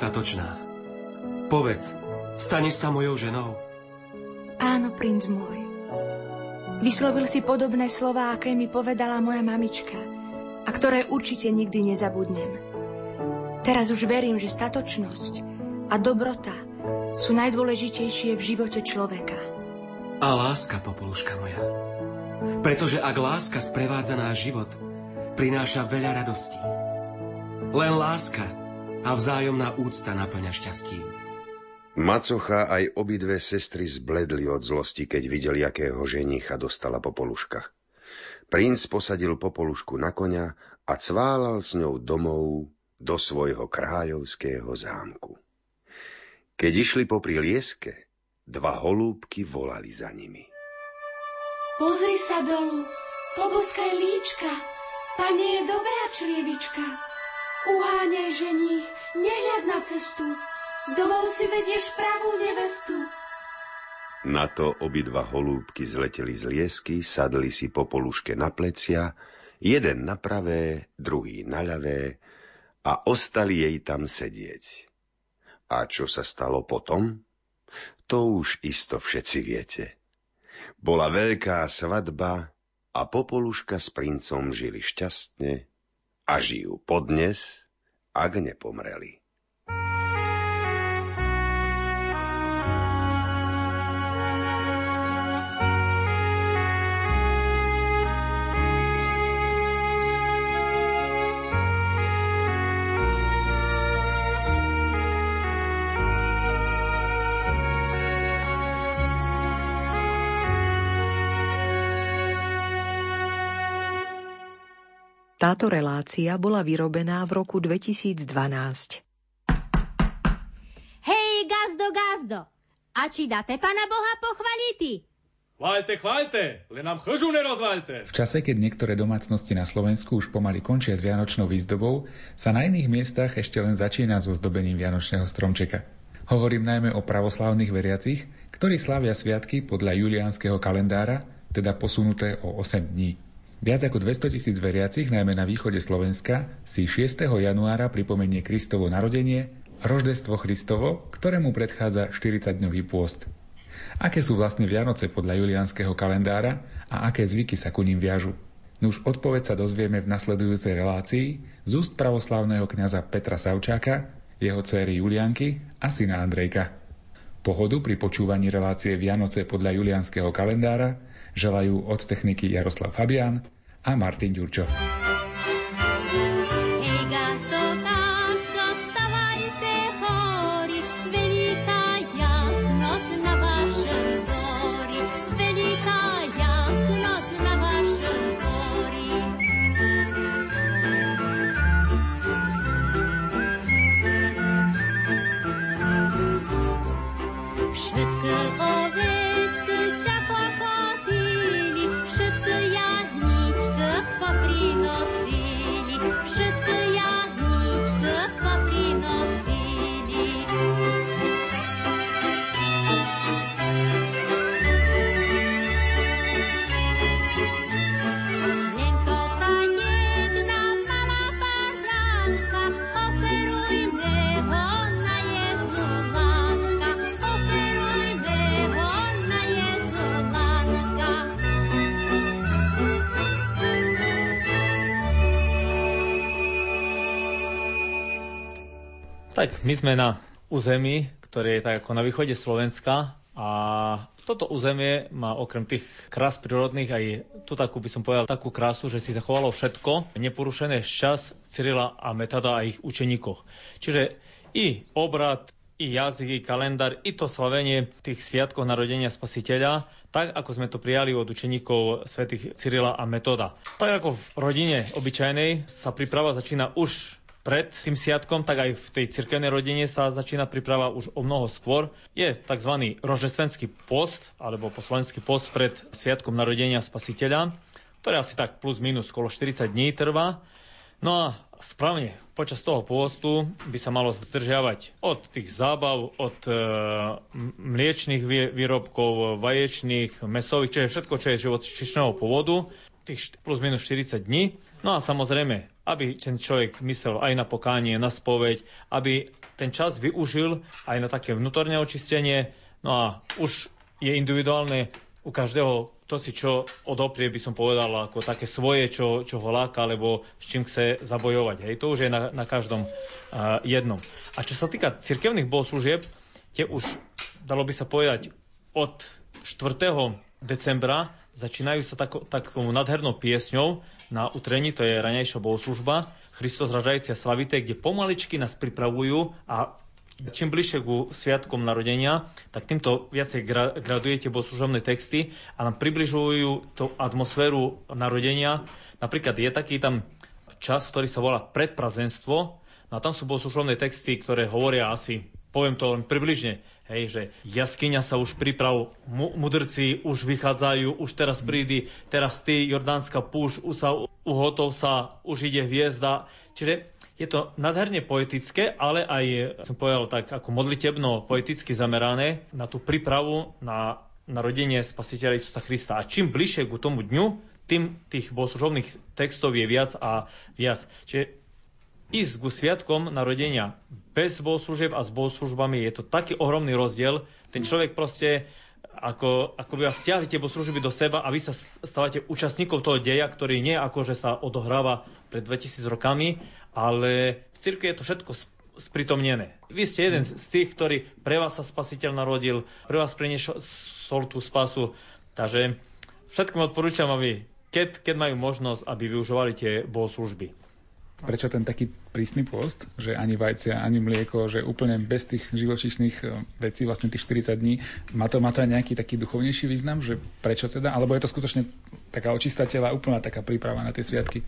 Statočná, povedz, staneš sa mojou ženou? Áno, princ môj. Vyslovil si podobné slova, aké mi povedala moja mamička a ktoré určite nikdy nezabudnem. Teraz už verím, že statočnosť a dobrota sú najdôležitejšie v živote človeka. A láska, popoluška moja. Pretože ak láska sprevádza náš život, prináša veľa radostí. Len láska a vzájomná úcta naplňa šťastím. Macocha aj obidve sestry zbledli od zlosti, keď videli, akého ženicha dostala Popoluška. Princ posadil Popolušku na koňa a cválal s ňou domov do svojho kráľovského zámku. Keď išli popri lieske, dva holúbky volali za nimi. Pozri sa dolu, poboskaj líčka, pani je dobrá črievička. Uháňaj ženích, nehľad na cestu, Domov si vedieš pravú nevestu. Na to obidva holúbky zleteli z liesky, sadli si po poluške na plecia, jeden na pravé, druhý na ľavé a ostali jej tam sedieť. A čo sa stalo potom? To už isto všetci viete. Bola veľká svadba a Popoluška s princom žili šťastne a žijú podnes, ak nepomreli. Táto relácia bola vyrobená v roku 2012. Hej, gazdo, gazdo! A či dáte pana Boha pochvaliti? Chváľte, chváľte, len nám chžu nerozvaľte. V čase, keď niektoré domácnosti na Slovensku už pomaly končia s vianočnou výzdobou, sa na iných miestach ešte len začína so zdobením vianočného stromčeka. Hovorím najmä o pravoslávnych veriacich, ktorí slávia sviatky podľa juliánskeho kalendára, teda posunuté o 8 dní. Viac ako 200 tisíc veriacich, najmä na východe Slovenska, si 6. januára pripomenie Kristovo narodenie, roždestvo Christovo, ktorému predchádza 40-dňový pôst. Aké sú vlastne Vianoce podľa juliánskeho kalendára a aké zvyky sa ku ním viažu? Nuž odpoveď sa dozvieme v nasledujúcej relácii z úst pravoslavného kňaza Petra Savčáka, jeho céry Julianky a syna Andrejka. Pohodu pri počúvaní relácie Vianoce podľa juliánskeho kalendára želajú od techniky Jaroslav Fabian a Martin Ďurčo. Tak, my sme na území, ktoré je tak ako na východe Slovenska a toto územie má okrem tých krás prírodných aj tu takú by som povedal takú krásu, že si zachovalo všetko neporušené čas Cyrila a Metada a ich učeníkoch. Čiže i obrad, i jazyk, i kalendár, i to slavenie tých sviatkov narodenia spasiteľa, tak ako sme to prijali od učeníkov svätých Cyrila a Metoda. Tak ako v rodine obyčajnej sa príprava začína už pred tým sviatkom, tak aj v tej cirkevnej rodine sa začína príprava už o mnoho skôr. Je tzv. rožesvenský post, alebo po slovenský post pred sviatkom narodenia spasiteľa, ktorý asi tak plus minus skolo 40 dní trvá. No a správne počas toho pôstu by sa malo zdržiavať od tých zábav, od e, mliečných výrobkov, vaječných, mesových, čiže všetko, čo je živočišného pôvodu, tých plus minus 40 dní. No a samozrejme aby ten človek myslel aj na pokánie, na spoveď, aby ten čas využil aj na také vnútorné očistenie. No a už je individuálne u každého to si čo odoprie, by som povedal, ako také svoje, čo, čo ho láka, alebo s čím chce zabojovať. Hej, to už je na, na každom uh, jednom. A čo sa týka cirkevných bohoslúžieb, tie už, dalo by sa povedať, od 4. decembra začínajú sa tako, takou nadhernou piesňou na utrení, to je ranejšia bohoslužba, Christos ražajúcia slavité, kde pomaličky nás pripravujú a čím bližšie ku sviatkom narodenia, tak týmto viacej gra- gradujete bohoslužobné texty a nám približujú tú atmosféru narodenia. Napríklad je taký tam čas, ktorý sa volá predprazenstvo, no a tam sú bohoslužobné texty, ktoré hovoria asi poviem to len približne, hej, že jaskyňa sa už priprav, mu, mudrci už vychádzajú, už teraz prídi, teraz ty, Jordánska púš, už sa uhotov sa, už ide hviezda. Čiže je to nádherne poetické, ale aj, som povedal tak, ako modlitebno poeticky zamerané na tú prípravu na narodenie spasiteľa Isusa Krista. A čím bližšie ku tomu dňu, tým tých bohoslužobných textov je viac a viac. Čiže ísť ku sviatkom narodenia bez bohoslužieb a s bohoslužbami je to taký ohromný rozdiel. Ten človek proste ako, ako by vás stiahli tie bohoslužby do seba a vy sa stávate účastníkov toho deja, ktorý nie ako, že sa odohráva pred 2000 rokami, ale v cirkvi je to všetko spritomnené. Vy ste jeden z tých, ktorý pre vás sa spasiteľ narodil, pre vás priniesol tú spasu. Takže všetkom odporúčam, aby keď, keď majú možnosť, aby využívali tie bohoslužby. Prečo ten taký prísny post, že ani vajcia, ani mlieko, že úplne bez tých živočišných e, vecí, vlastne tých 40 dní, má to, má to aj nejaký taký duchovnejší význam, že prečo teda? Alebo je to skutočne taká očistá úplná taká príprava na tie sviatky?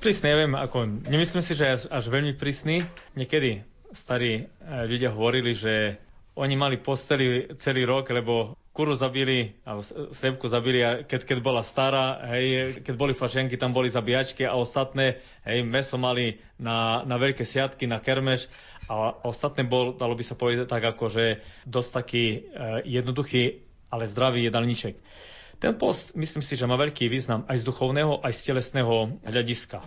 Prísny, neviem, ako, nemyslím si, že až, až veľmi prísny. Niekedy starí e, ľudia hovorili, že oni mali posteli celý rok, lebo kuru zabili, alebo sliepku zabili, keď, keď bola stará, hej, keď boli fašenky, tam boli zabíjačky a ostatné, hej, meso mali na, na veľké siatky, na kermeš a ostatné bol, dalo by sa povedať tak, ako, že dosť taký e, jednoduchý, ale zdravý jedálniček. Ten post, myslím si, že má veľký význam aj z duchovného, aj z telesného hľadiska.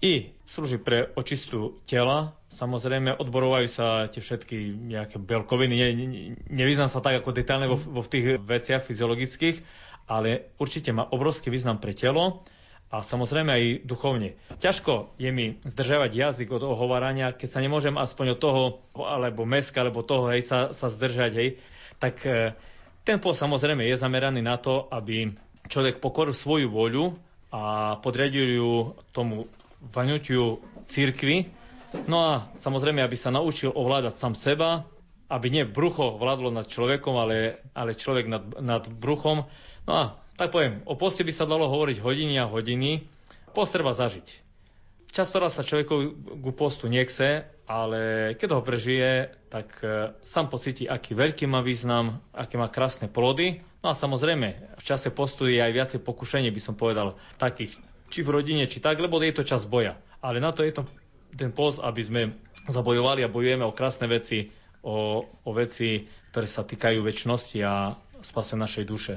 I slúži pre očistu tela, samozrejme odborovajú sa tie všetky nejaké belkoviny, ne, ne, nevyznám sa tak ako detálne vo, vo tých veciach fyziologických, ale určite má obrovský význam pre telo a samozrejme aj duchovne. Ťažko je mi zdržavať jazyk od ohovárania, keď sa nemôžem aspoň od toho, alebo meska, alebo toho, hej, sa, sa zdržať, hej, tak e, Tempo samozrejme je zameraný na to, aby človek pokoril svoju voľu a podriadil ju tomu vaňutiu církvy. No a samozrejme, aby sa naučil ovládať sám seba, aby nie brucho vládlo nad človekom, ale, ale človek nad, nad bruchom. No a tak poviem, o poste by sa dalo hovoriť hodiny a hodiny. Post treba zažiť. Často raz sa človeku ku postu nechce, ale keď ho prežije, tak e, sám pocíti, aký veľký má význam, aké má krásne plody. No a samozrejme, v čase postu je aj viacej pokušenie, by som povedal, takých, či v rodine, či tak, lebo je to čas boja. Ale na to je to ten post, aby sme zabojovali a bojujeme o krásne veci, o, o veci, ktoré sa týkajú väčšnosti a spase našej duše.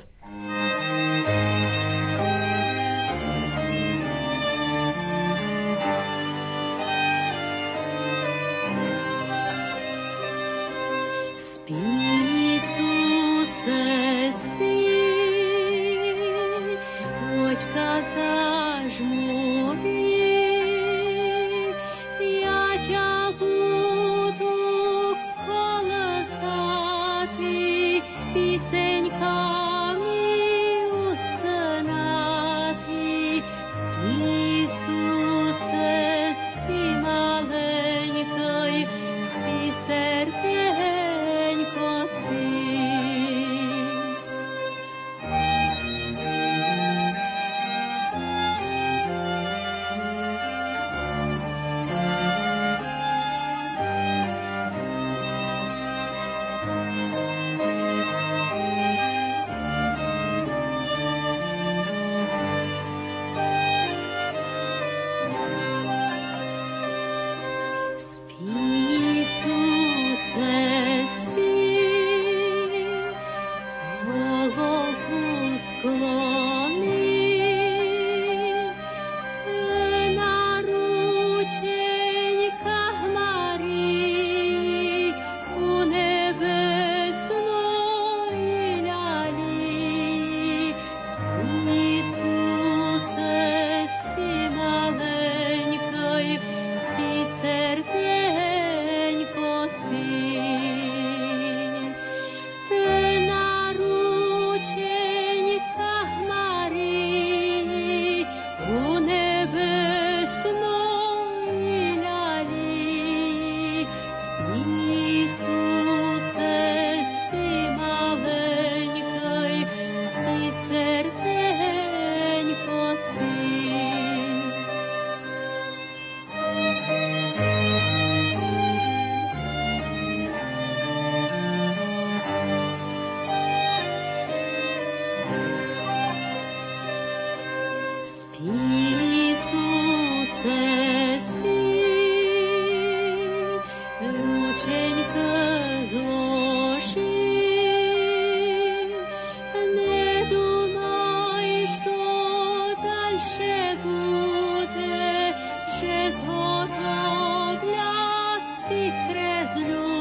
through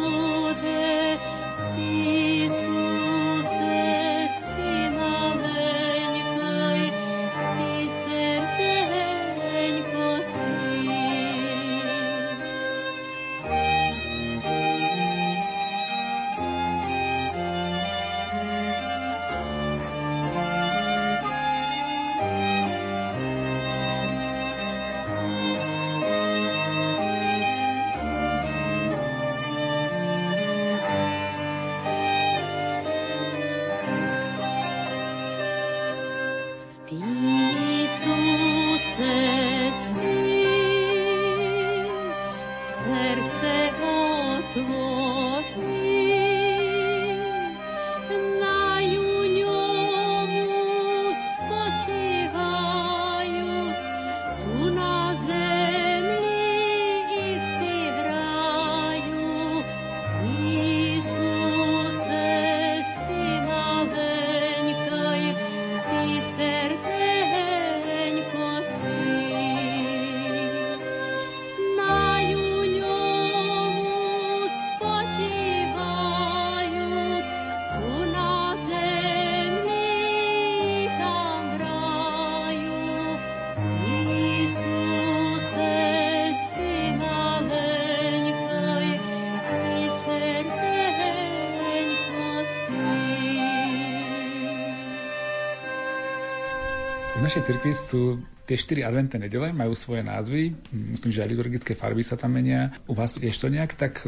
našej cirkvi sú tie štyri adventné nedele, majú svoje názvy. Myslím, že aj liturgické farby sa tam menia. U vás je to nejak tak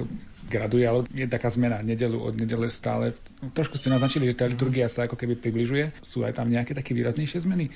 graduje, ale je taká zmena nedelu od nedele stále. Trošku ste naznačili, že tá liturgia sa ako keby približuje. Sú aj tam nejaké také výraznejšie zmeny?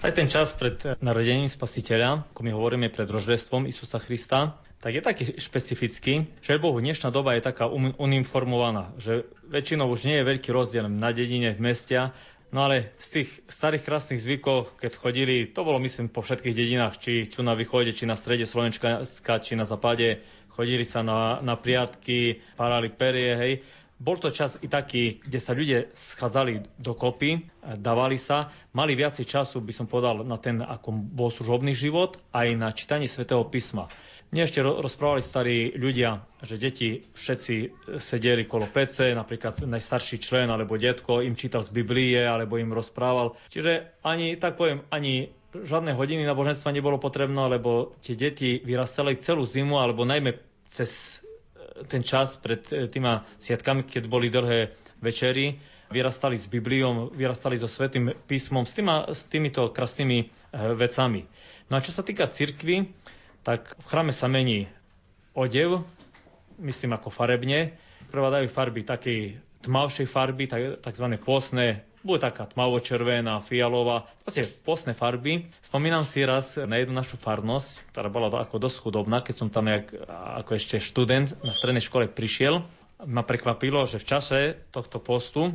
Aj ten čas pred narodením spasiteľa, ako my hovoríme pred roždestvom Isusa Krista, tak je taký špecifický, že Bohu dnešná doba je taká uniformovaná, že väčšinou už nie je veľký rozdiel na dedine, v meste, No ale z tých starých krásnych zvykov, keď chodili, to bolo myslím po všetkých dedinách, či, či na východe, či na strede Slovenska, či na západe, chodili sa na, na priatky, parali perie, hej. Bol to čas i taký, kde sa ľudia schádzali dokopy, dávali sa, mali viacej času, by som povedal, na ten ako bol služobný život, aj na čítanie svätého písma. Mne ešte rozprávali starí ľudia, že deti všetci sedeli kolo PC, napríklad najstarší člen alebo detko im čítal z Biblie alebo im rozprával. Čiže ani, tak poviem, ani žiadne hodiny náboženstva nebolo potrebné, lebo tie deti vyrastali celú zimu alebo najmä cez e, ten čas pred e, týma sviatkami, keď boli dlhé večery, vyrastali s Bibliou, vyrastali so Svetým písmom, s, týma, s týmito krásnymi e, vecami. No a čo sa týka cirkvy, tak v chráme sa mení odev, myslím ako farebne. Prevládajú farby takej tmavšej farby, tzv. posné, bude taká tmavo-červená, fialová, proste posné farby. Spomínam si raz na jednu našu farnosť, ktorá bola ako dosť chudobná, keď som tam jak, ako ešte študent na strednej škole prišiel. Ma prekvapilo, že v čase tohto postu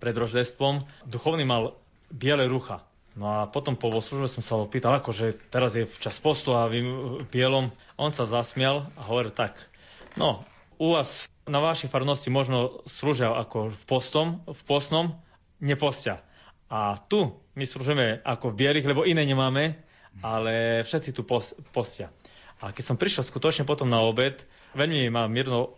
pred roždestvom duchovný mal biele rucha. No a potom po službe som sa ho pýtal, ako že teraz je čas postu a vy v bielom. On sa zasmial a hovoril tak, no, u vás na vašej farnosti možno slúžia ako v postom, v postnom, nepostia. A tu my slúžime ako v bielých, lebo iné nemáme, ale všetci tu postia. A keď som prišiel skutočne potom na obed, veľmi ma mierno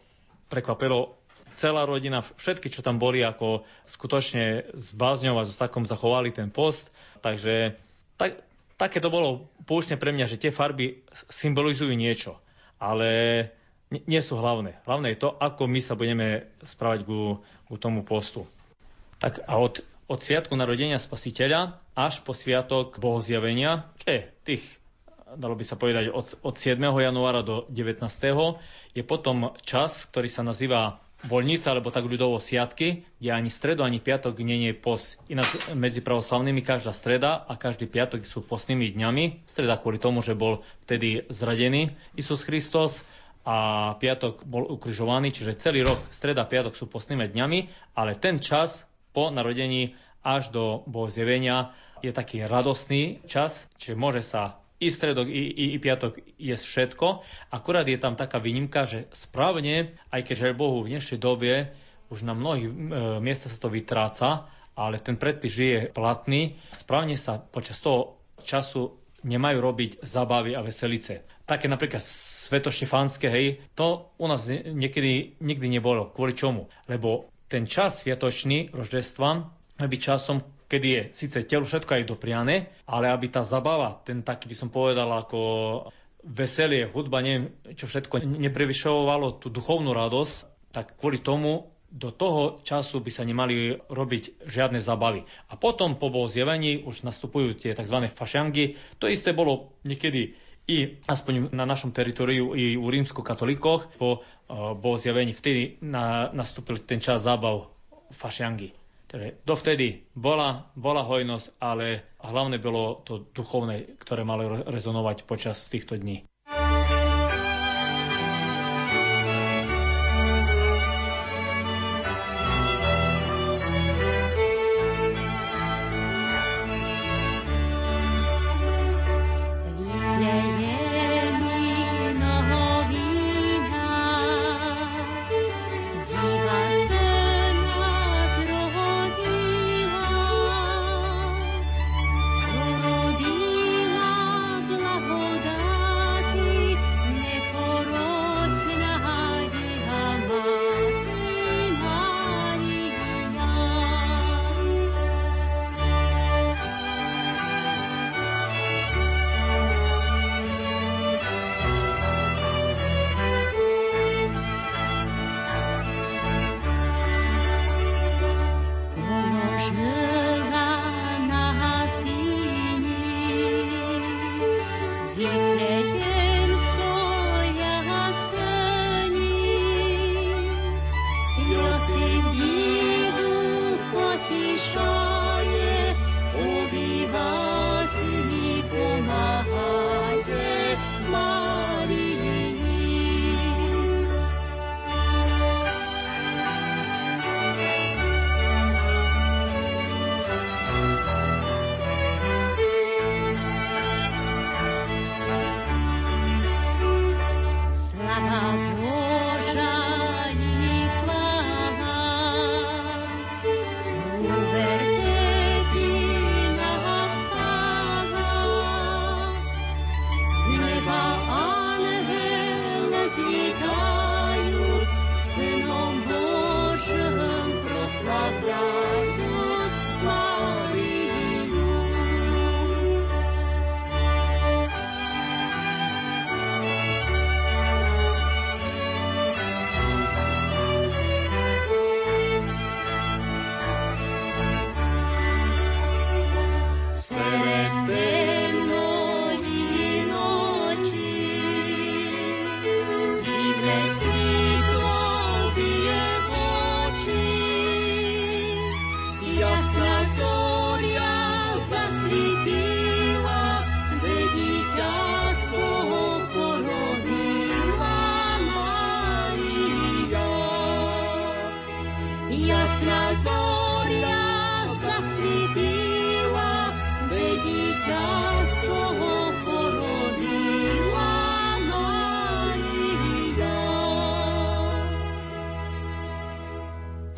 prekvapilo, celá rodina, všetky, čo tam boli, ako skutočne s bázňou a s takom zachovali ten post. Takže tak, také to bolo poučne pre mňa, že tie farby symbolizujú niečo, ale nie sú hlavné. Hlavné je to, ako my sa budeme správať ku, ku tomu postu. Tak a od, od sviatku narodenia spasiteľa až po sviatok bohozjavenia, čo je tých dalo by sa povedať od, od 7. januára do 19. je potom čas, ktorý sa nazýva voľnica, alebo tak ľudovo siatky, kde ani stredu, ani piatok nie je pos. Ináč medzi pravoslavnými každá streda a každý piatok sú posnými dňami. Streda kvôli tomu, že bol vtedy zradený Isus Kristus a piatok bol ukrižovaný, čiže celý rok streda piatok sú posnými dňami, ale ten čas po narodení až do Boho je taký radostný čas, čiže môže sa i stredok, i, i, i piatok je všetko. Akurát je tam taká výnimka, že správne, aj keď Bohu v dnešnej dobe už na mnohých e, miestach sa to vytráca, ale ten predpis je platný. Správne sa počas toho času nemajú robiť zabavy a veselice. Také napríklad svetoštefánske, hej, to u nás niekedy nikdy nebolo. Kvôli čomu? Lebo ten čas sviatočný roždestva byť časom, kedy je síce telu všetko aj dopriané, ale aby tá zabava, ten taký by som povedal ako veselie, hudba, neviem, čo všetko neprevyšovalo tú duchovnú radosť, tak kvôli tomu do toho času by sa nemali robiť žiadne zabavy. A potom po bol zjavení už nastupujú tie tzv. fašiangy. To isté bolo niekedy i aspoň na našom teritoriu i u rímsko-katolíkoch po uh, bol zjavení. Vtedy na, nastúpil ten čas zábav fašiangy. Teda dovtedy bola, bola hojnosť, ale hlavne bolo to duchovné, ktoré malo rezonovať počas týchto dní.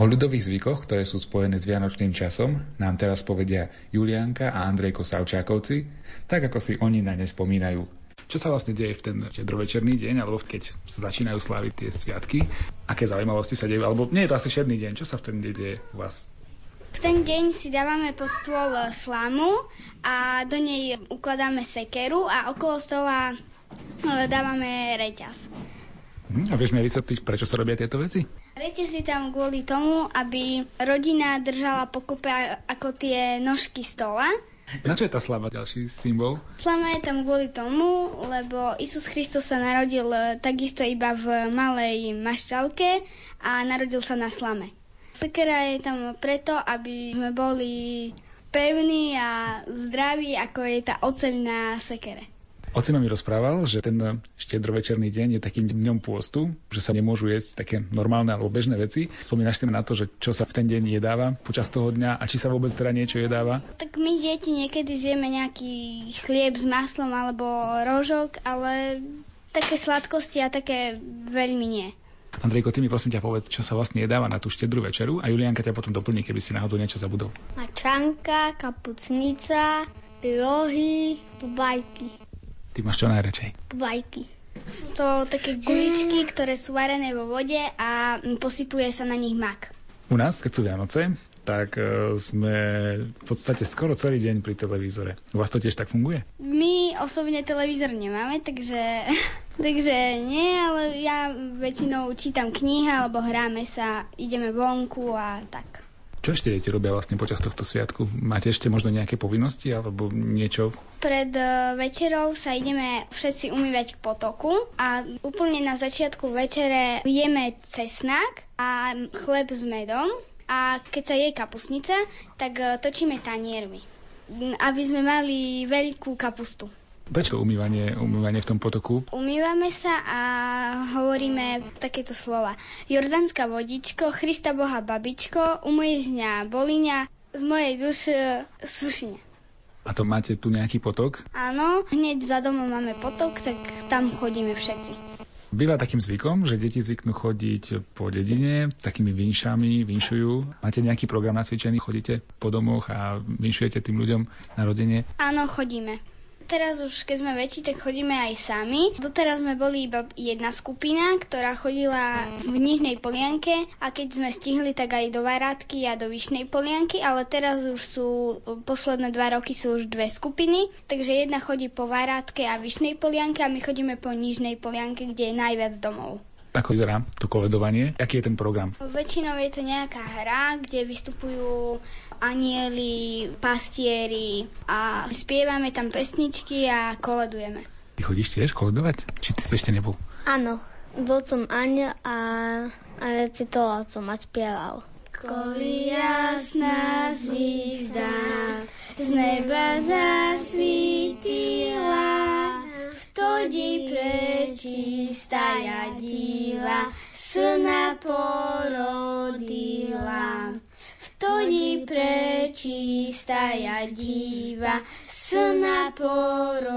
O ľudových zvykoch, ktoré sú spojené s vianočným časom, nám teraz povedia Julianka a Andrejko Savčákovci, tak ako si oni na ne spomínajú. Čo sa vlastne deje v ten štedrovečerný deň, alebo keď sa začínajú sláviť tie sviatky? Aké zaujímavosti sa dejú? Alebo nie je to asi všedný deň, čo sa v ten deň deje u vás? V ten deň si dávame pod stôl slámu a do nej ukladáme sekeru a okolo stola dávame reťaz. Hm, a vieš mi vysvetliť, prečo sa robia tieto veci? Dajte si tam kvôli tomu, aby rodina držala pokope ako tie nožky stola. Na čo je tá slava ďalší symbol? Slama je tam kvôli tomu, lebo Isus Kristus sa narodil e, takisto iba v malej mašťalke a narodil sa na slame. Sekera je tam preto, aby sme boli pevní a zdraví, ako je tá oceľ na sekere. Ocino mi rozprával, že ten štedrovečerný deň je takým dňom pôstu, že sa nemôžu jesť také normálne alebo bežné veci. Spomínaš si na to, že čo sa v ten deň jedáva počas toho dňa a či sa vôbec teda niečo jedáva? Tak my deti niekedy zjeme nejaký chlieb s maslom alebo rožok, ale také sladkosti a také veľmi nie. Andrejko, ty mi prosím ťa povedz, čo sa vlastne jedáva na tú štedrú večeru a Julianka ťa potom doplní, keby si náhodou niečo zabudol. Mačanka, kapucnica, rohy, bajky. Ty máš čo najradšej? Bajky. Sú to také guličky, ktoré sú varené vo vode a posypuje sa na nich mak. U nás, keď sú Vianoce, tak e, sme v podstate skoro celý deň pri televízore. U vás to tiež tak funguje? My osobne televízor nemáme, takže, takže nie, ale ja väčšinou čítam knihy alebo hráme sa, ideme vonku a tak. Čo ešte deti robia vlastne počas tohto sviatku? Máte ešte možno nejaké povinnosti alebo niečo? Pred e, večerou sa ideme všetci umývať k potoku a úplne na začiatku večere jeme cesnak a chleb s medom a keď sa je kapusnica, tak e, točíme taniermi, aby sme mali veľkú kapustu. Prečo umývanie, umývanie v tom potoku? Umývame sa a hovoríme takéto slova. Jordánska vodičko, Krista Boha babičko, umyj z boliňa, z mojej duše sušine. A to máte tu nejaký potok? Áno, hneď za domom máme potok, tak tam chodíme všetci. Býva takým zvykom, že deti zvyknú chodiť po dedine, takými vinšami, vinšujú. Máte nejaký program nacvičený, chodíte po domoch a vinšujete tým ľuďom na rodenie? Áno, chodíme. Teraz už, keď sme väčší, tak chodíme aj sami. Doteraz sme boli iba jedna skupina, ktorá chodila v Nižnej Polianke a keď sme stihli, tak aj do Varátky a do Vyšnej Polianky, ale teraz už sú, posledné dva roky sú už dve skupiny, takže jedna chodí po Varátke a Vyšnej Polianke a my chodíme po Nižnej Polianke, kde je najviac domov. Ako vyzerá to koledovanie? Aký je ten program? Väčšinou je to nejaká hra, kde vystupujú anieli, pastieri a spievame tam pesničky a koledujeme. Ty chodíš tiež koledovať? Či ty si ešte nebol? Áno, bol som aniel a, a recitoval som a spieval. Koli jasná zvizda z neba zasvítila, vtedy prečistá diva syna porodila. Vtedy prečistá diva syna porodila.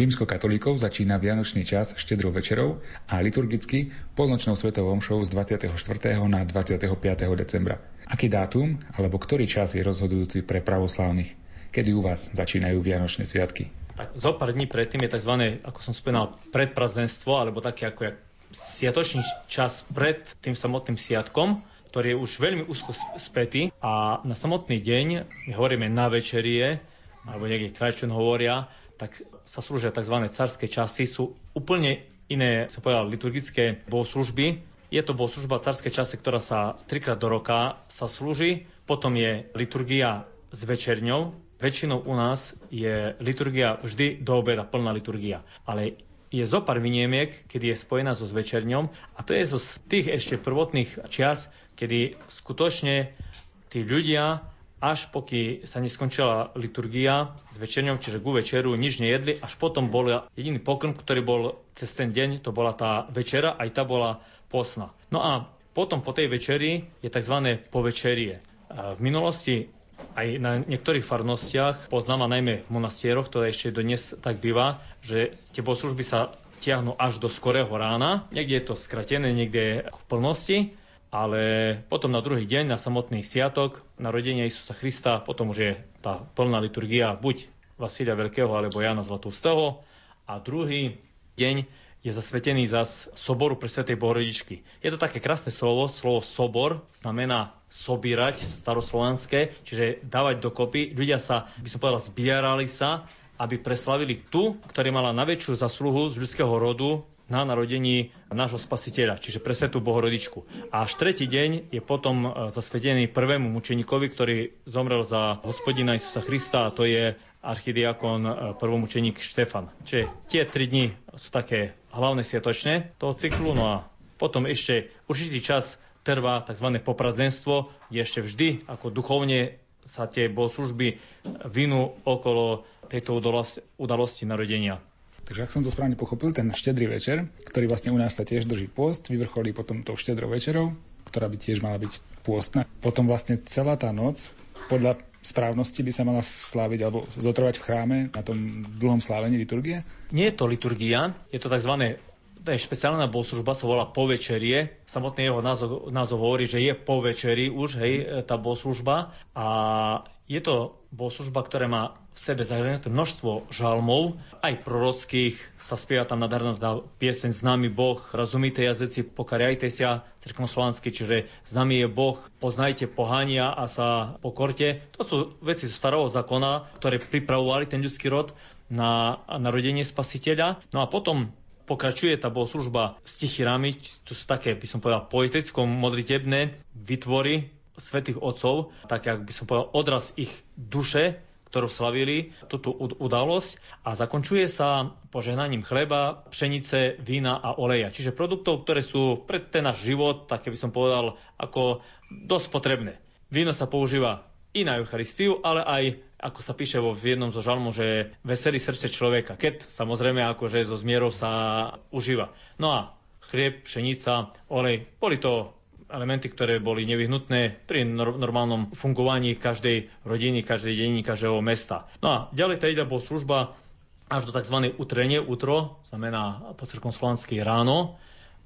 Rímskokatolíkov začína vianočný čas štedrou večerou a liturgicky polnočnou svetovou omšou z 24. na 25. decembra. Aký dátum alebo ktorý čas je rozhodujúci pre pravoslávnych? Kedy u vás začínajú vianočné sviatky? Tak zo pár dní predtým je tzv. ako som spomínal, predprazdenstvo, alebo také ako sviatočný čas pred tým samotným sviatkom, ktorý je už veľmi úzko spätý a na samotný deň, my hovoríme na večerie, alebo niekde krajčun hovoria, tak sa slúžia tzv. carské časy, sú úplne iné, sa povedal, liturgické bohoslužby. Je to bohoslužba carské časy, ktorá sa trikrát do roka sa slúži, potom je liturgia s večerňou. Väčšinou u nás je liturgia vždy do obeda, plná liturgia. Ale je zo pár vyniemiek, kedy je spojená so zvečerňom a to je zo tých ešte prvotných čias, kedy skutočne tí ľudia až poky sa neskončila liturgia s večerňom, čiže ku večeru nič nejedli, až potom bol jediný pokrm, ktorý bol cez ten deň, to bola tá večera, aj tá bola posna. No a potom po tej večeri je tzv. povečerie. V minulosti aj na niektorých farnostiach, poznám a najmä v monastieroch, to ešte dnes tak býva, že tie bohoslužby sa tiahnu až do skorého rána. Niekde je to skratené, niekde je v plnosti ale potom na druhý deň, na samotný sviatok, narodenia Isusa Krista, potom už je tá plná liturgia buď Vasília Veľkého alebo Jana Zlatústeho a druhý deň je zasvetený za soboru pre Svetej Bohorodičky. Je to také krásne slovo, slovo sobor znamená sobírať staroslovanské, čiže dávať dokopy. Ľudia sa, by som povedal, zbierali sa, aby preslavili tu, ktorý mala najväčšiu zasluhu z ľudského rodu, na narodení nášho spasiteľa, čiže pre Svetú Bohorodičku. A až tretí deň je potom e, zasvedený prvému mučeníkovi, ktorý zomrel za hospodina Isusa Krista a to je archidiakon e, prvomučeník Štefan. Čiže tie tri dni sú také hlavné sviatočné toho cyklu, no a potom ešte určitý čas trvá tzv. poprazdenstvo, kde ešte vždy ako duchovne sa tie bohoslužby vinú okolo tejto udalosti, narodenia. Takže ak som to správne pochopil, ten štedrý večer, ktorý vlastne u nás sa tiež drží post, vyvrcholí potom tou štedrou večerou, ktorá by tiež mala byť pôstna. Potom vlastne celá tá noc, podľa správnosti by sa mala sláviť alebo zotrvať v chráme na tom dlhom slávení liturgie? Nie je to liturgia, je to tzv. Špeciálna bohoslužba, sa volá povečerie. Samotný jeho názov, názov hovorí, že je po večeri už, hej, tá bohoslužba. A je to bohoslužba, ktorá má v sebe zahrnuté množstvo žalmov, aj prorockých, sa spieva tam nádherná pieseň Známy Boh, rozumíte jazyci, pokariajte sa, cirknoslovansky, čiže známy je Boh, poznajte pohania a sa pokorte. To sú veci zo starého zákona, ktoré pripravovali ten ľudský rod na narodenie spasiteľa. No a potom pokračuje tá bohoslužba s tichirami, to sú také, by som povedal, poeticko-modritebné vytvory svetých otcov, tak ak by som povedal odraz ich duše, ktorú slavili túto udalosť a zakončuje sa požehnaním chleba, pšenice, vína a oleja. Čiže produktov, ktoré sú pre ten náš život, také by som povedal, ako dosť potrebné. Víno sa používa i na Eucharistiu, ale aj, ako sa píše vo v jednom zo žalmu, že veselý srdce človeka. Keď samozrejme akože zo zmierov sa užíva. No a chlieb, pšenica, olej, boli to elementy, ktoré boli nevyhnutné pri normálnom fungovaní každej rodiny, každej denní, každého mesta. No a ďalej tá bol služba až do tzv. utrenie, utro, znamená po cirkumslovansky ráno.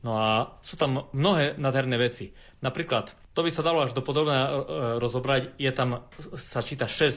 No a sú tam mnohé nádherné veci. Napríklad, to by sa dalo až do podobné e, rozobrať, je tam, sa číta 6 e,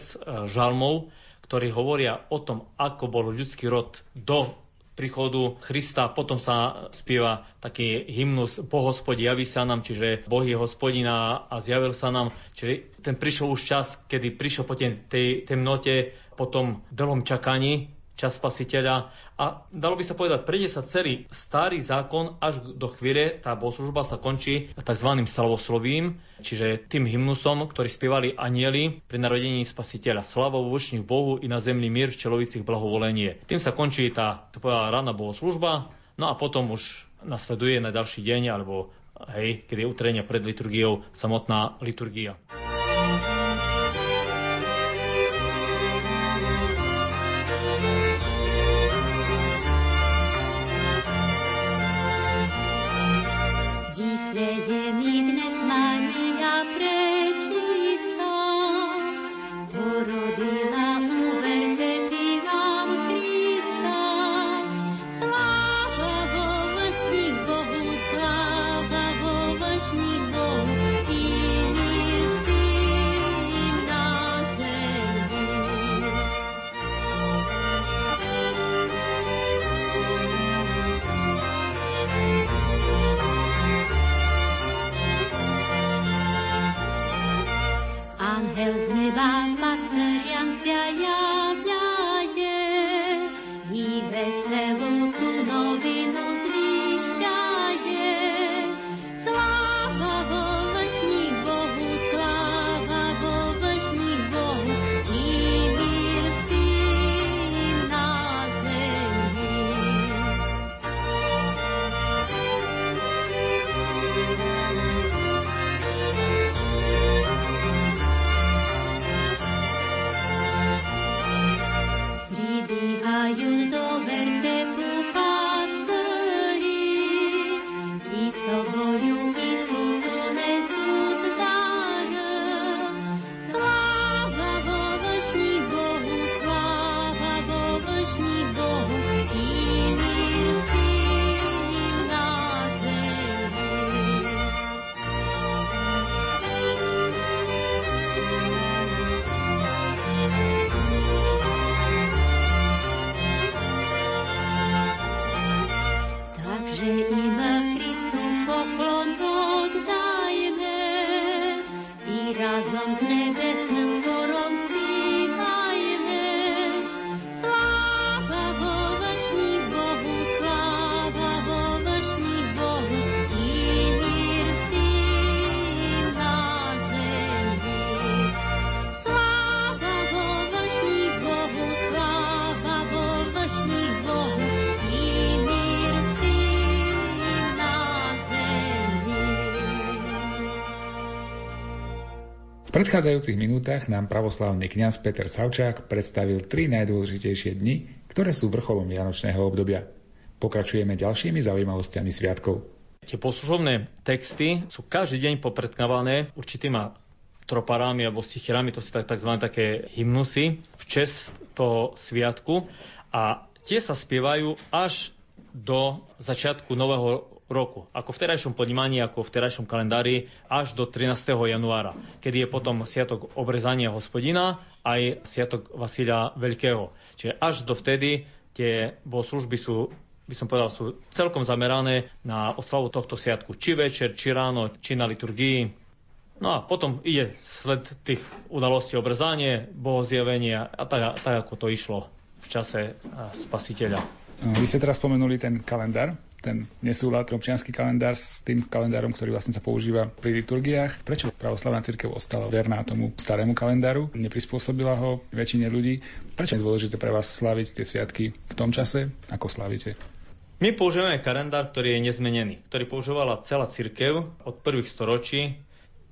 žalmov, ktorí hovoria o tom, ako bol ľudský rod do príchodu Krista. Potom sa spieva taký hymnus Po hospodi javí sa nám, čiže Boh je hospodina a zjavil sa nám. Čiže ten prišiel už čas, kedy prišiel po tej temnote, po tom dlhom čakaní, čas spasiteľa. A dalo by sa povedať, prejde sa celý starý zákon až do chvíle, tá bohoslužba sa končí tzv. slavoslovím, čiže tým hymnusom, ktorý spievali anieli pri narodení spasiteľa. Slava vo Bohu i na zemli mír v čelovicích blahovolenie. Tým sa končí tá, to povedala, rána bohoslužba, no a potom už nasleduje na ďalší deň, alebo hej, keď je utrenia pred liturgiou samotná liturgia. Predchádzajúcich minútach nám pravoslavný kňaz Peter Savčák predstavil tri najdôležitejšie dni, ktoré sú vrcholom vianočného obdobia. Pokračujeme ďalšími zaujímavosťami sviatkov. Tie poslužovné texty sú každý deň popredkávané určitýma troparami alebo stichirami, to sú tzv. také hymnusy v čest toho sviatku a tie sa spievajú až do začiatku nového roku. Ako v terajšom podnímaní, ako v terajšom kalendári až do 13. januára, kedy je potom Sviatok obrezania hospodina aj Sviatok Vasilia Veľkého. Čiže až do vtedy tie bohoslužby sú by som povedal, sú celkom zamerané na oslavu tohto sviatku. Či večer, či ráno, či na liturgii. No a potom ide sled tých udalostí obrezanie, bohozjavenia a tak, tak ako to išlo v čase spasiteľa. Vy ste teraz spomenuli ten kalendár, ten nesúlad občianský kalendár s tým kalendárom, ktorý vlastne sa používa pri liturgiách. Prečo pravoslavná cirkev ostala verná tomu starému kalendáru? Neprispôsobila ho väčšine ľudí? Prečo je dôležité pre vás slaviť tie sviatky v tom čase, ako slavíte? My používame kalendár, ktorý je nezmenený, ktorý používala celá cirkev od prvých storočí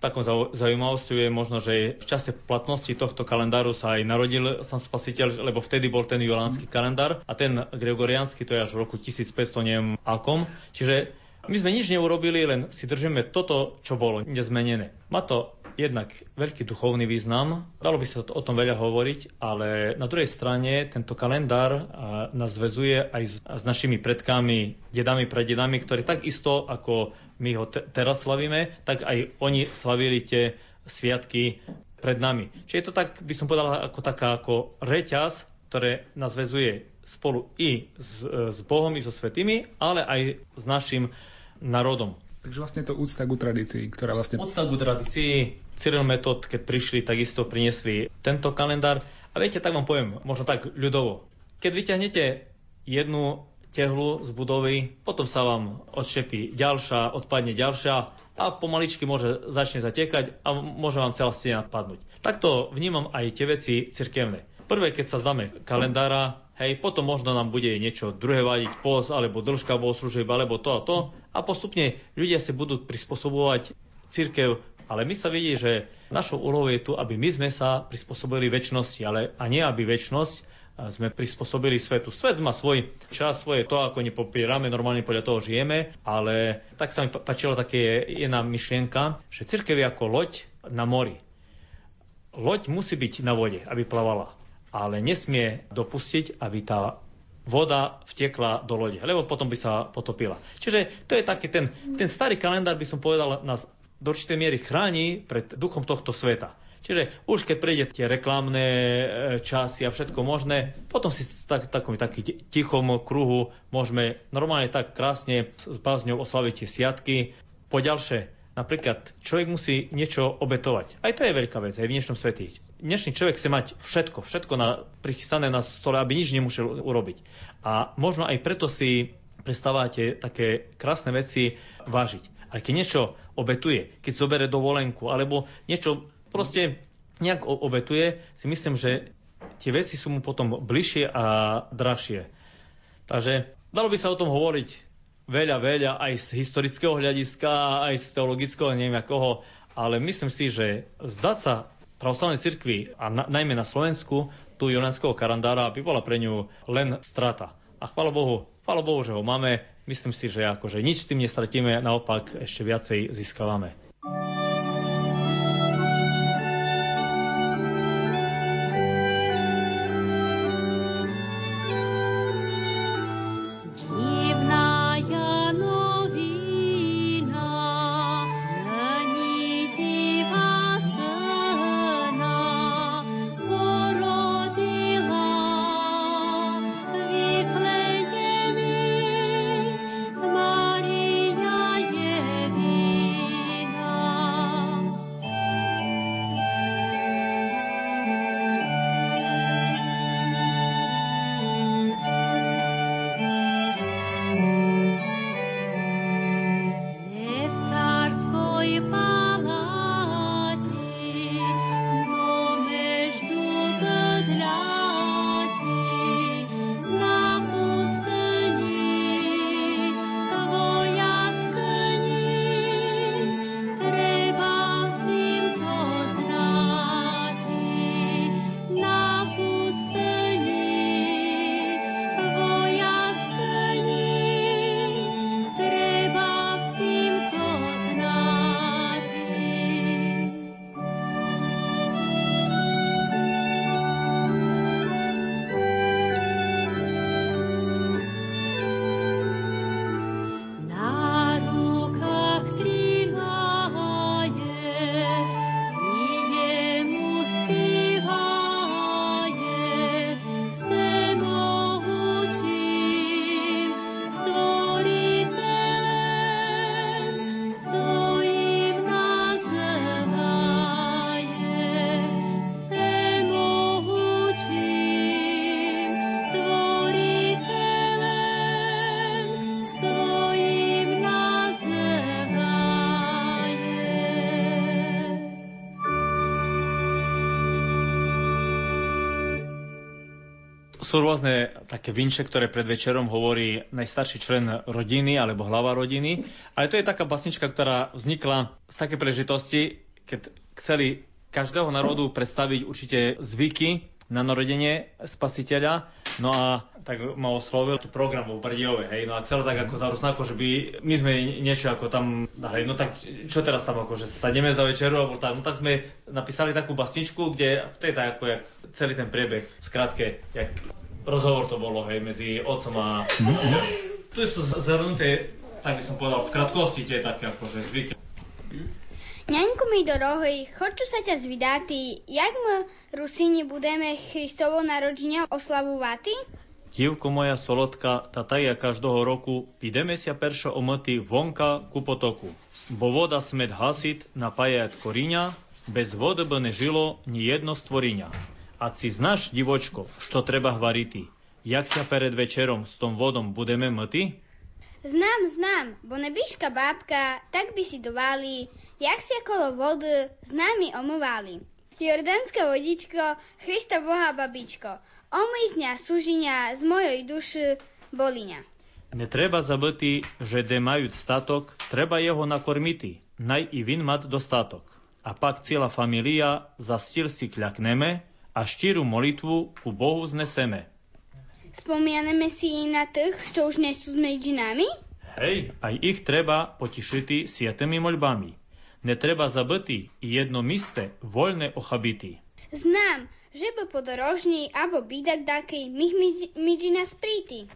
Takou zaujímavosťou je možno, že v čase platnosti tohto kalendáru sa aj narodil sám spasiteľ, lebo vtedy bol ten julánsky kalendár a ten gregoriánsky to je až v roku 1500, neviem akom. Čiže my sme nič neurobili, len si držíme toto, čo bolo nezmenené. Má to jednak veľký duchovný význam, dalo by sa o tom veľa hovoriť, ale na druhej strane tento kalendár nás zväzuje aj s našimi predkami, dedami, prededami, ktorí takisto ako my ho te- teraz slavíme, tak aj oni slavili tie sviatky pred nami. Čiže je to tak, by som povedal, ako taká ako reťaz, ktoré nás väzuje spolu i s, s Bohom, i so svetými, ale aj s našim národom. Takže vlastne to úcta ku tradícii, ktorá vlastne... Úcta ku tradícii. Cyril Metod, keď prišli, takisto priniesli tento kalendár. A viete, tak vám poviem, možno tak ľudovo. Keď vyťahnete jednu tehlu z budovy, potom sa vám odšepí ďalšia, odpadne ďalšia a pomaličky môže začne zatekať a môže vám celá stena padnúť. Takto vnímam aj tie veci cirkevné. Prvé, keď sa zdáme kalendára, hej, potom možno nám bude niečo druhé vadiť, pos, alebo dĺžka bohoslúžieb, alebo to a to. A postupne ľudia si budú prispôsobovať církev, ale my sa vidí, že našou úlohou je tu, aby my sme sa prispôsobili väčšnosti, ale a nie aby väčšnosť sme prispôsobili svetu. Svet má svoj čas, svoje to, ako nepopierame, normálne podľa toho žijeme, ale tak sa mi páčila také jedna myšlienka, že církev je ako loď na mori. Loď musí byť na vode, aby plavala ale nesmie dopustiť, aby tá voda vtekla do lode, lebo potom by sa potopila. Čiže to je taký ten, ten starý kalendár, by som povedal, nás do určitej miery chráni pred duchom tohto sveta. Čiže už keď prejde tie reklamné e, časy a všetko možné, potom si tak, takom taký tichom kruhu môžeme normálne tak krásne s bázňou oslaviť tie siatky. Po ďalšie, napríklad človek musí niečo obetovať. Aj to je veľká vec, aj v dnešnom svete dnešný človek chce mať všetko, všetko na, prichystané na stole, aby nič nemusel urobiť. A možno aj preto si prestávate také krásne veci vážiť. Ale keď niečo obetuje, keď zobere dovolenku, alebo niečo proste nejak obetuje, si myslím, že tie veci sú mu potom bližšie a drahšie. Takže dalo by sa o tom hovoriť veľa, veľa aj z historického hľadiska, aj z teologického, neviem akoho, ale myslím si, že zdať sa pravoslavnej cirkvi a na, najmä na Slovensku, tu Jonanského karandára by bola pre ňu len strata. A chvála Bohu, chvála Bohu, že ho máme. Myslím si, že akože nič s tým nestratíme, naopak ešte viacej získavame. Sú rôzne také vinče, ktoré pred večerom hovorí najstarší člen rodiny alebo hlava rodiny. Ale to je taká basnička, ktorá vznikla z také prežitosti, keď chceli každého národu predstaviť určite zvyky na narodenie spasiteľa. No a tak ma oslovil program v Brdiove, hej, no a celé tak ako zarusná, ako že by my sme niečo ako tam, hej, no tak čo teraz tam ako, že sadneme za večeru, alebo tak, no tak sme napísali takú basničku, kde v tej tak ako jak celý ten priebeh, v skratke, jak rozhovor to bolo, hej, medzi otcom a... Tu sú zhrnuté, tak by som povedal, v krátkosti tie také akože zvyky. Ňaňku mi do rohy, chodču sa ťa zvidáti, jak my Rusini budeme Christovo narodženia oslavovati? Divko moja solodka, tataja každého roku, ideme sa peršo omyti vonka ku potoku. Bo voda smet hasit, napájať koriňa, bez vody by nežilo ni jedno stvoriňa. створіння. A si znaš, divočko, što treba hvariti? Jak sa pred večerom s tom vodom budeme myti? Знам, знам, бо небіжка бабка, так бісідували, як ся коло води з нами омивали. Jordanska vodičko, Christa Boha babičko, omyj z ňa súžinia z mojej duši boliňa. Не треба забити, že де мають статок, треба його накормити, най і він мат достаток. А пак ціла фамілія за стіл си клякнеме, a štíru molitvu ku Bohu zneseme. Spomianeme si na tých, čo už nie sú s medzinami? Hej, aj ich treba potišiti sietými moľbami. Netreba zabiti i jedno miste voľne ochabiti. Znam, že by podorožní abo bidak dakej mých midžina spríti.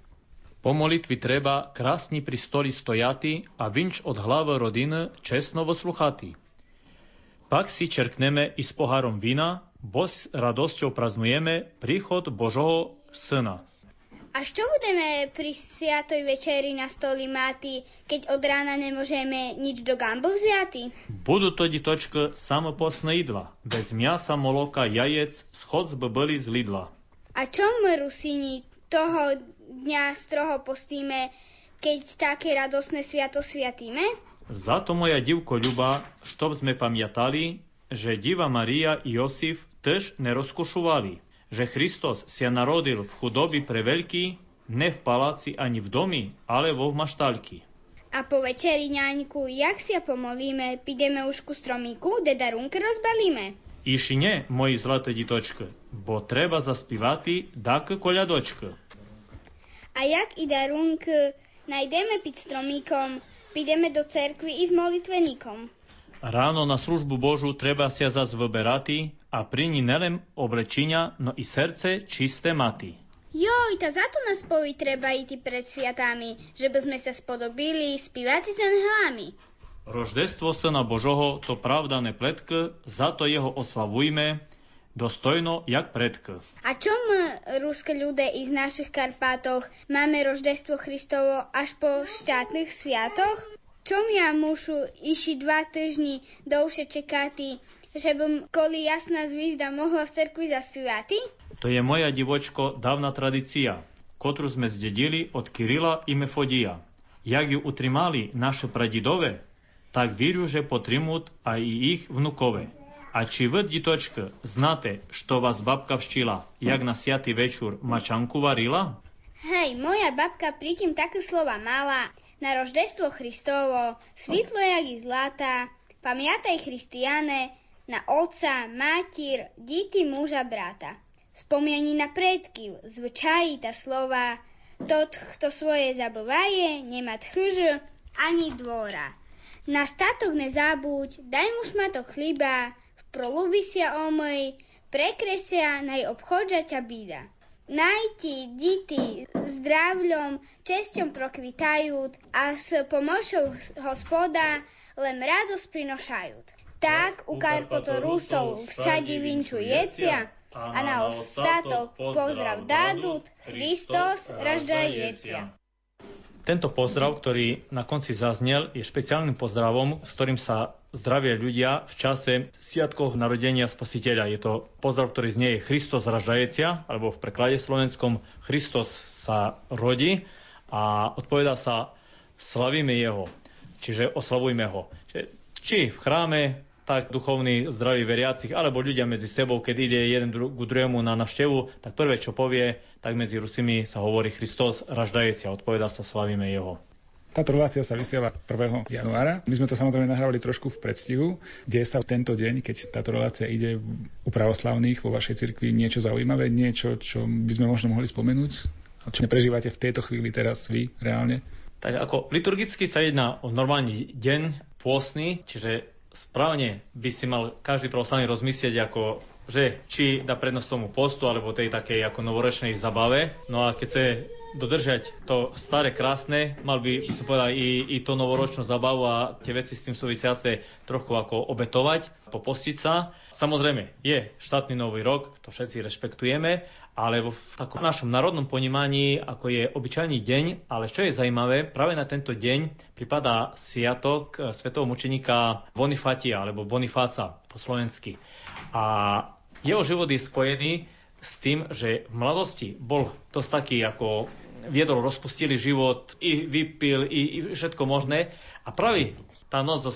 Po molitvi treba krásni pri stoli stojati a vinč od hlavy rodiny čestno vosluchati. Pak si čerkneme i s pohárom vína, Bo s radosťou praznujeme príchod Božoho Syna. A čo budeme pri sviatoj večeri na stoli máti, keď od rána nemôžeme nič do gambu vziati? Budu to ditočka samoposné jedla, bez miasa, moloka, jajec, schod by byli z lidla. A čom Rusini toho dňa stroho postíme, keď také radosné sviato sviatíme? Zato moja divko Ľuba, štob sme pamiatali, že Diva Maria i Josif теж не розкошували, že Христос ся народил в худобі превелькій, не в палаці ані в домі, ale vo v maštálky. A po večeri, ňaňku, jak si pomolíme, pideme už ku stromíku, де darunky rozbalíme. Іші не, мої злате діточки, бо треба заспівати даки колядочки. A jak i darunky najdeme pід stromíkom, pideme do cerkvy i s molitveníkom. Ráno na službu Božu treba sa zas vyberati, a pri ní nelen oblečenia, no i srdce čisté maty. Joj, ta za to nás poví treba ísť pred sviatami, že by sme sa spodobili spívati s anhelami. Рождество Сина Божого то правда не плетки, зато його ославуйме достойно, як предки. A čo my, ruské ľudia i z našich Karpátoch, máme roždestvo Christovo až po štátnych sviatoch? Čom ja mušu iši dva týždni dlhšie čekati, že bym, koli jasná zvízda mohla v cerkvi zaspívať? To je moja divočko davna tradicija, kotru sme zdedili od Kirila i Mefodija. Jak ju utrimali naše pradidove, tak virjuže potrimut, a i ih vnukove. A či vrt ditočka, znate što vas babka vščila, jak na sjati večur mačanku varila? Hej, moja babka pritim také slova mala, na roždestvo Hristovo, svitlo jak i zlata, pamjataj Hristijane, na otca, matír, díty muža brata. Spomieni na predky, zvyčají ta slova, tot, kto svoje zabývaje, nemá tchyž ani dvora. Na statok nezabúď, daj mu šmatok chliba, v prolubi sa omyj, prekresia naj obchodža ťa bída. Naj ti dity zdravľom, česťom prokvitajú a s pomocou hospoda len radosť prinošajú. Tak u Karpotorusov všade vinču jecia a na ostatok pozdrav dádut Christos raždajecia. Tento pozdrav, ktorý na konci zaznel, je špeciálnym pozdravom, s ktorým sa zdravia ľudia v čase sviatkov narodenia Spasiteľa. Je to pozdrav, ktorý znie Christos raždajecia, alebo v preklade slovenskom Christos sa rodí a odpoveda sa slavíme jeho, čiže oslavujme ho. Čiže, či v chráme, tak duchovní zdraví veriacich, alebo ľudia medzi sebou, keď ide jeden dru- ku druhému na navštevu, tak prvé, čo povie, tak medzi Rusimi sa hovorí Christos raždajeci a odpoveda sa slavíme jeho. Táto relácia sa vysiela 1. januára. My sme to samozrejme nahrávali trošku v predstihu. Deje sa tento deň, keď táto relácia ide u pravoslavných vo vašej cirkvi niečo zaujímavé, niečo, čo by sme možno mohli spomenúť? A čo neprežívate v tejto chvíli teraz vy reálne? Tak ako liturgicky sa jedná o normálny deň pôstny, čiže správne by si mal každý pravoslavný rozmyslieť ako že či dá prednosť tomu postu alebo tej takej ako novorečnej zabave. No a keď chce dodržať to staré krásne, mal by, by som povedal, i, i to novoročnú zabavu a tie veci s tým súvisiace trochu ako obetovať, popostiť sa. Samozrejme, je štátny nový rok, to všetci rešpektujeme, ale v takom našom národnom ponímaní, ako je obyčajný deň, ale čo je zaujímavé, práve na tento deň pripadá sviatok svetového mučeníka Bonifatia, alebo Bonifáca po slovensky. A jeho život je spojený s tým, že v mladosti bol dosť taký ako viedol rozpustilý život, i vypil, i, i všetko možné. A práve tá noc zo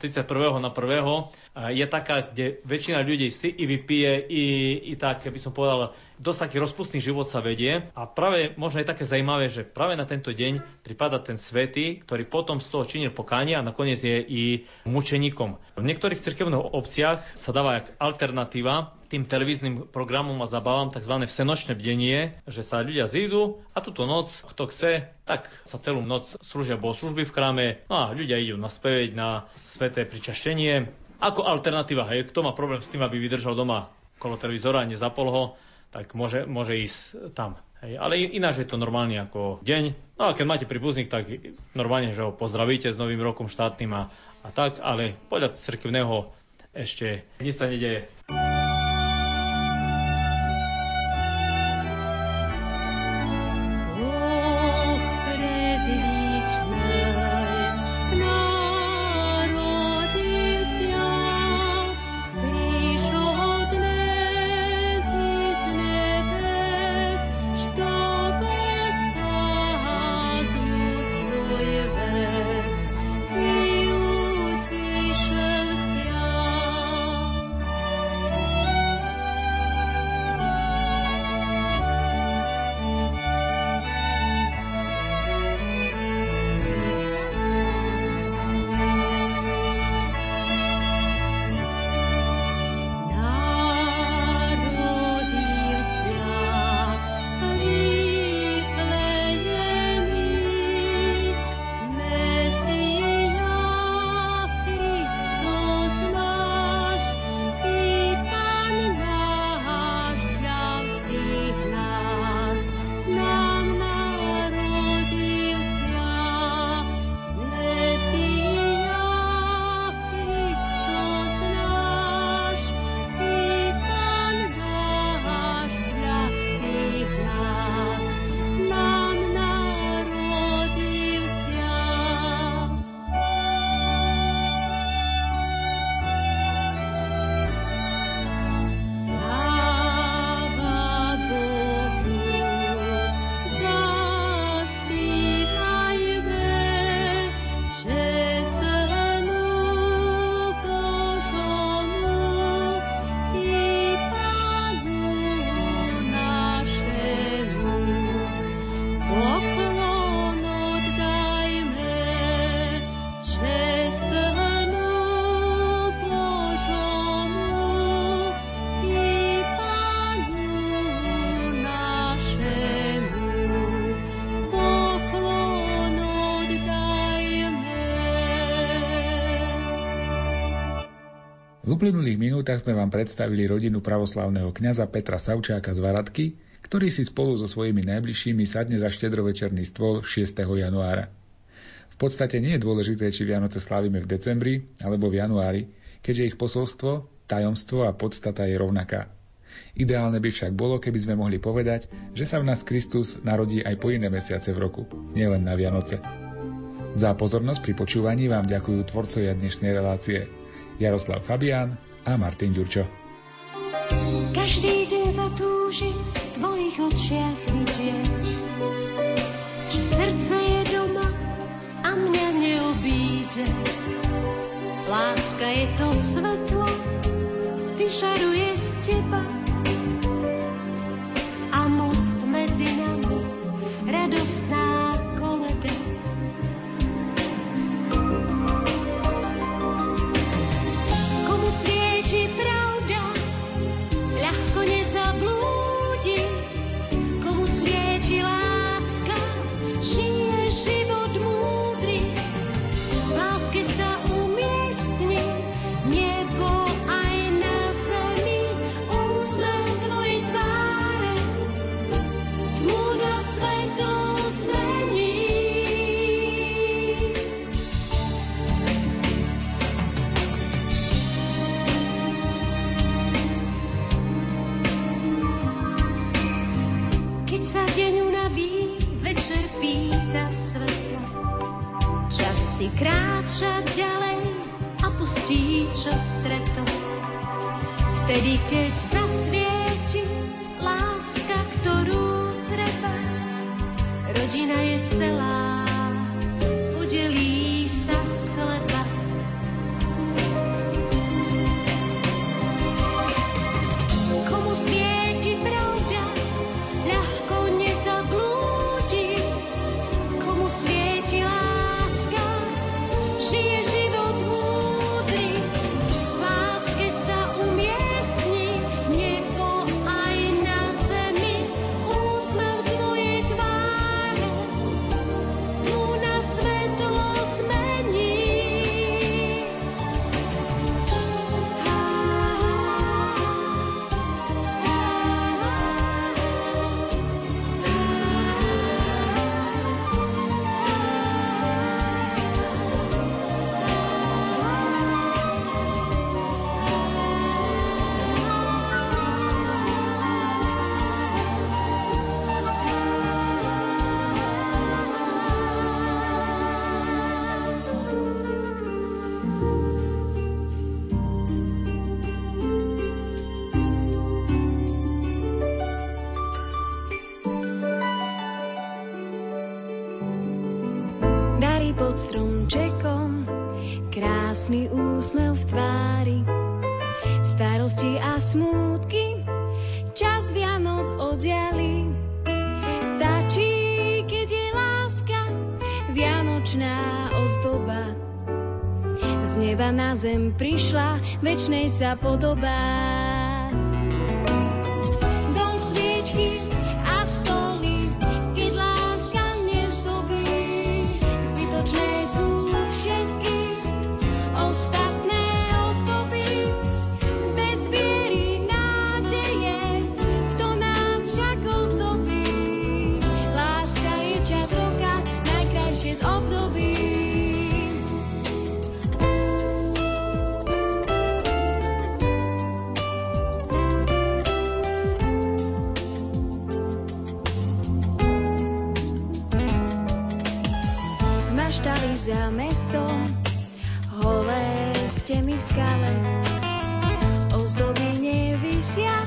31. na 1. je taká, kde väčšina ľudí si i vypije, i, i tak, by som povedal, dosť taký rozpustný život sa vedie. A práve možno je také zaujímavé, že práve na tento deň pripada ten svetý, ktorý potom z toho činil pokánie a nakoniec je i mučeníkom. V niektorých cirkevných obciach sa dáva jak alternatíva tým televíznym programom a zabávam tzv. vsenočné bdenie, že sa ľudia zídu a túto noc, kto chce, tak sa celú noc slúžia služby v chráme, no a ľudia idú naspäť na sveté pričaštenie. Ako alternatíva, hej, kto má problém s tým, aby vydržal doma kolo televízora a nezapol ho, tak môže, môže ísť tam. Hej. Ale ináč je to normálne ako deň. No a keď máte príbuzných, tak normálne, že ho pozdravíte s Novým rokom štátnym a, a tak, ale podľa cirkevného ešte nič sa nedeje. Uplynulých minútach sme vám predstavili rodinu pravoslavného kňaza Petra Savčáka z Varadky, ktorý si spolu so svojimi najbližšími sadne za štedrovečerný stôl 6. januára. V podstate nie je dôležité, či Vianoce slávime v decembri alebo v januári, keďže ich posolstvo, tajomstvo a podstata je rovnaká. Ideálne by však bolo, keby sme mohli povedať, že sa v nás Kristus narodí aj po iné mesiace v roku, nielen na Vianoce. Za pozornosť pri počúvaní vám ďakujú tvorcovia dnešnej relácie Jaroslav Fabián a Martin Ďurčo. Každý deň zatúži v tvojich očiach vidieť, že srdce je doma a mňa neobíde. Láska je to svetlo, vyžaruje z teba a most medzi nami radostná Čas si kráča ďalej a pustí, čo streto. Vtedy, keď zasvieti láska, ktorú treba, rodina je celá, prišla, večnej sa podobá. Maštali za mestom, holé steny v skale, ozdoby nevisia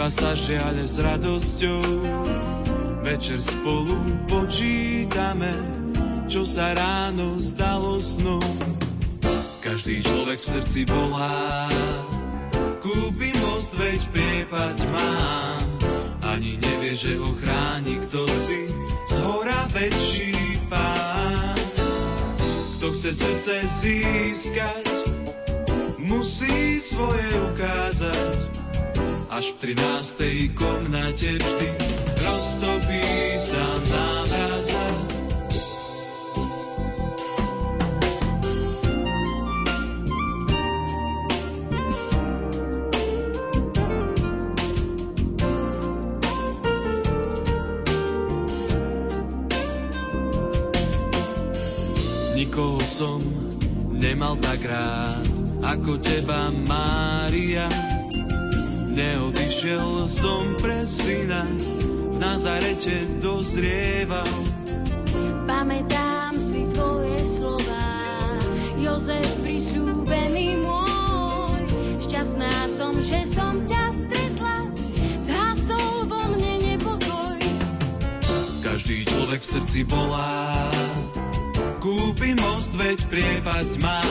zlieva sa žiaľ s radosťou. Večer spolu počítame, čo sa ráno zdalo snom. Každý človek v srdci volá, kúpi most, veď priepasť mám. Ani nevie, že ho chráni kto si, z hora väčší pán. Kto chce srdce získať, musí svoje ukázať. Až v 13. komnate vždy roztopí sa námraza. Nikoho som nemal tak rád, ako teba, Mária. Neodišiel som pre syna, v Nazarete dozrieval. Pamätám si tvoje slova, Jozef prisľúbený môj. Šťastná som, že som ťa stretla, zhasol vo mne nepokoj. Každý človek v srdci volá, kúpi most, veď priepasť má.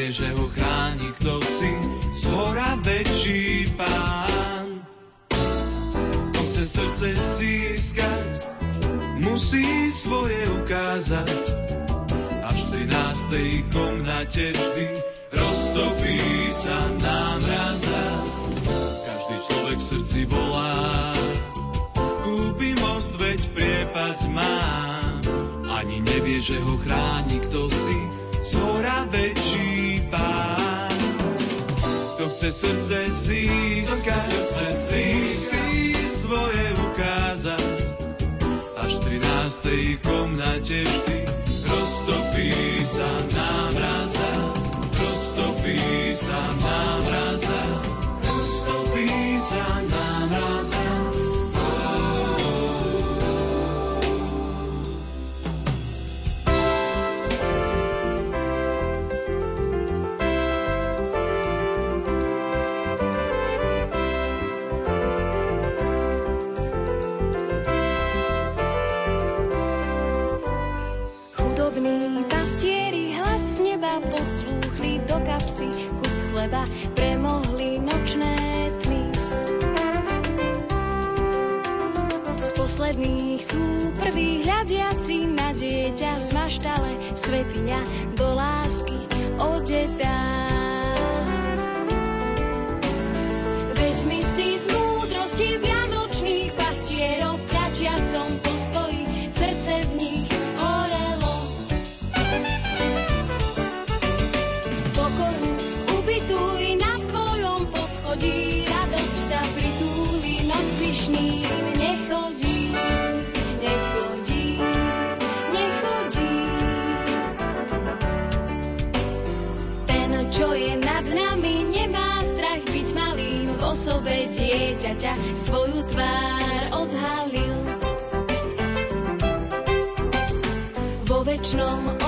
Nevie, že ho chráni kto si, z hora väčší pán. Kto chce srdce získať, musí svoje ukázať. Až v 13. komnate vždy roztopí sa námraza. Každý človek v srdci volá, kúpi most, veď priepasť má. Ani nevie, že ho chráni kto si, z hora väčší. Kto chce srdce získať, srdce musí svoje ukázať. Až v 13. komnate vždy roztopí sa námraza. Roztopí sa. Roztopí kapsy kus chleba, premohli nočné tmy. Z posledných sú prví hľadiaci na dieťa z maštale, svetiňa do lásky odetá. Dieťaťa svoju tvár odhalil. Vo večnom